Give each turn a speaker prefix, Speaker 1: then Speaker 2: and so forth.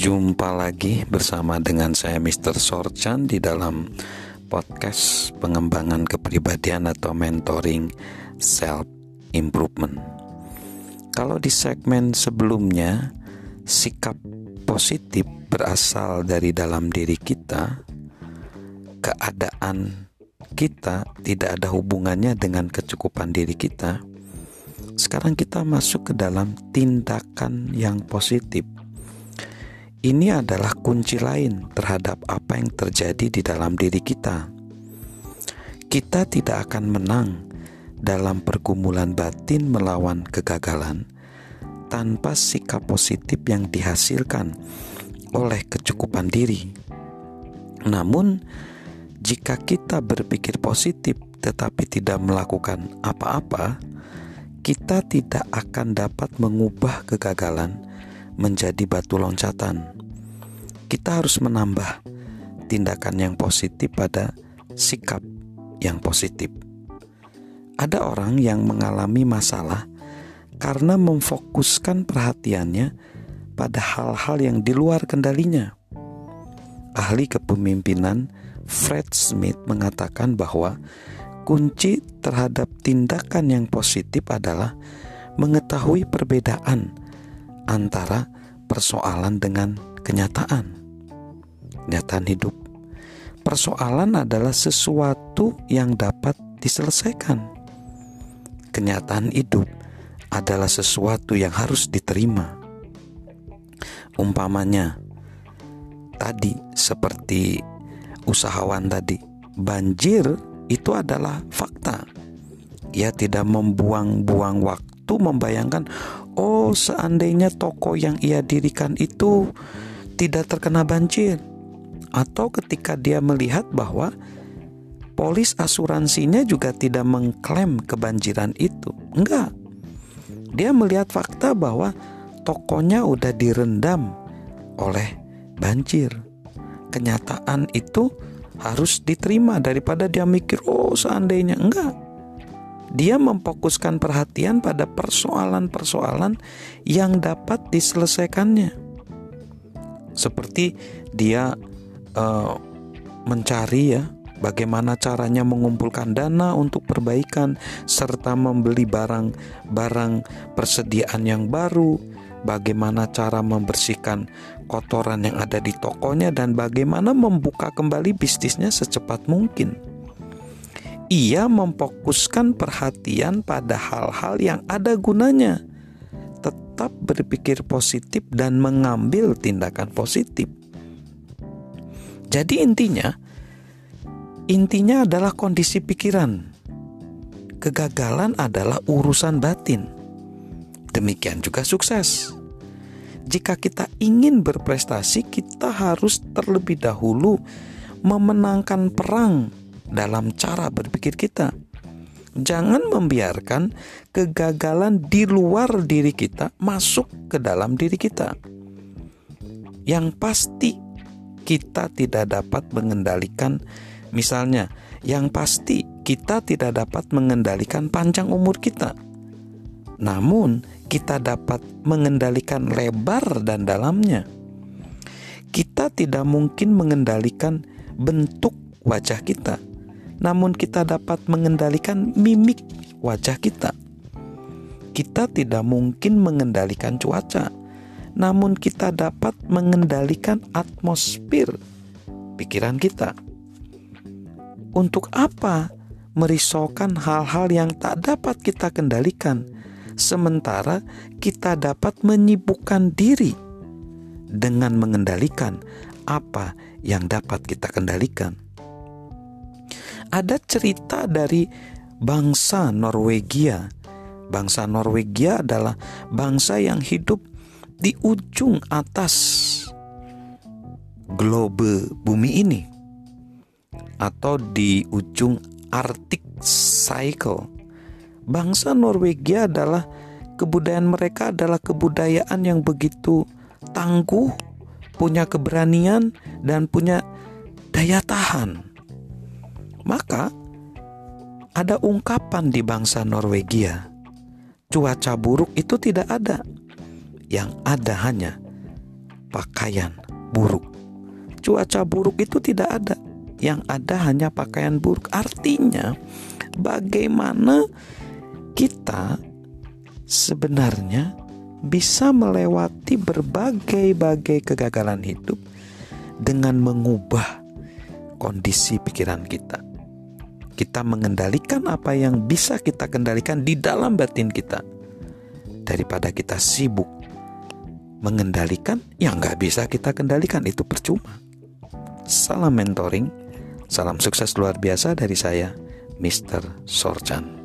Speaker 1: Jumpa lagi bersama dengan saya Mr. Sorchan di dalam podcast pengembangan kepribadian atau mentoring self improvement. Kalau di segmen sebelumnya sikap positif berasal dari dalam diri kita, keadaan kita tidak ada hubungannya dengan kecukupan diri kita. Sekarang kita masuk ke dalam tindakan yang positif ini adalah kunci lain terhadap apa yang terjadi di dalam diri kita. Kita tidak akan menang dalam pergumulan batin melawan kegagalan tanpa sikap positif yang dihasilkan oleh kecukupan diri. Namun, jika kita berpikir positif tetapi tidak melakukan apa-apa, kita tidak akan dapat mengubah kegagalan menjadi batu loncatan. Kita harus menambah tindakan yang positif pada sikap yang positif. Ada orang yang mengalami masalah karena memfokuskan perhatiannya pada hal-hal yang di luar kendalinya. Ahli kepemimpinan Fred Smith mengatakan bahwa kunci terhadap tindakan yang positif adalah mengetahui perbedaan antara persoalan dengan kenyataan. Kenyataan hidup. Persoalan adalah sesuatu yang dapat diselesaikan. Kenyataan hidup adalah sesuatu yang harus diterima. Umpamanya, tadi seperti usahawan tadi, banjir itu adalah fakta. Ia tidak membuang-buang waktu membayangkan, oh seandainya toko yang ia dirikan itu tidak terkena banjir atau ketika dia melihat bahwa polis asuransinya juga tidak mengklaim kebanjiran itu. Enggak. Dia melihat fakta bahwa tokonya udah direndam oleh banjir. Kenyataan itu harus diterima daripada dia mikir, "Oh, seandainya enggak." Dia memfokuskan perhatian pada persoalan-persoalan yang dapat diselesaikannya. Seperti dia uh, mencari ya bagaimana caranya mengumpulkan dana untuk perbaikan serta membeli barang-barang persediaan yang baru, bagaimana cara membersihkan kotoran yang ada di tokonya dan bagaimana membuka kembali bisnisnya secepat mungkin ia memfokuskan perhatian pada hal-hal yang ada gunanya, tetap berpikir positif dan mengambil tindakan positif. Jadi intinya, intinya adalah kondisi pikiran. Kegagalan adalah urusan batin. Demikian juga sukses. Jika kita ingin berprestasi, kita harus terlebih dahulu memenangkan perang dalam cara berpikir kita. Jangan membiarkan kegagalan di luar diri kita masuk ke dalam diri kita. Yang pasti kita tidak dapat mengendalikan misalnya yang pasti kita tidak dapat mengendalikan panjang umur kita. Namun kita dapat mengendalikan lebar dan dalamnya. Kita tidak mungkin mengendalikan bentuk wajah kita namun kita dapat mengendalikan mimik wajah kita. Kita tidak mungkin mengendalikan cuaca, namun kita dapat mengendalikan atmosfer pikiran kita. Untuk apa merisaukan hal-hal yang tak dapat kita kendalikan, sementara kita dapat menyibukkan diri dengan mengendalikan apa yang dapat kita kendalikan? Ada cerita dari bangsa Norwegia. Bangsa Norwegia adalah bangsa yang hidup di ujung atas globe bumi ini atau di ujung Arctic Cycle. Bangsa Norwegia adalah kebudayaan mereka adalah kebudayaan yang begitu tangguh, punya keberanian dan punya daya tahan. Maka ada ungkapan di bangsa Norwegia, cuaca buruk itu tidak ada. Yang ada hanya pakaian buruk. Cuaca buruk itu tidak ada. Yang ada hanya pakaian buruk. Artinya, bagaimana kita sebenarnya bisa melewati berbagai-bagai kegagalan hidup dengan mengubah kondisi pikiran kita. Kita mengendalikan apa yang bisa kita kendalikan di dalam batin kita, daripada kita sibuk mengendalikan yang nggak bisa kita kendalikan itu percuma. Salam mentoring, salam sukses luar biasa dari saya, Mr. Sorchan.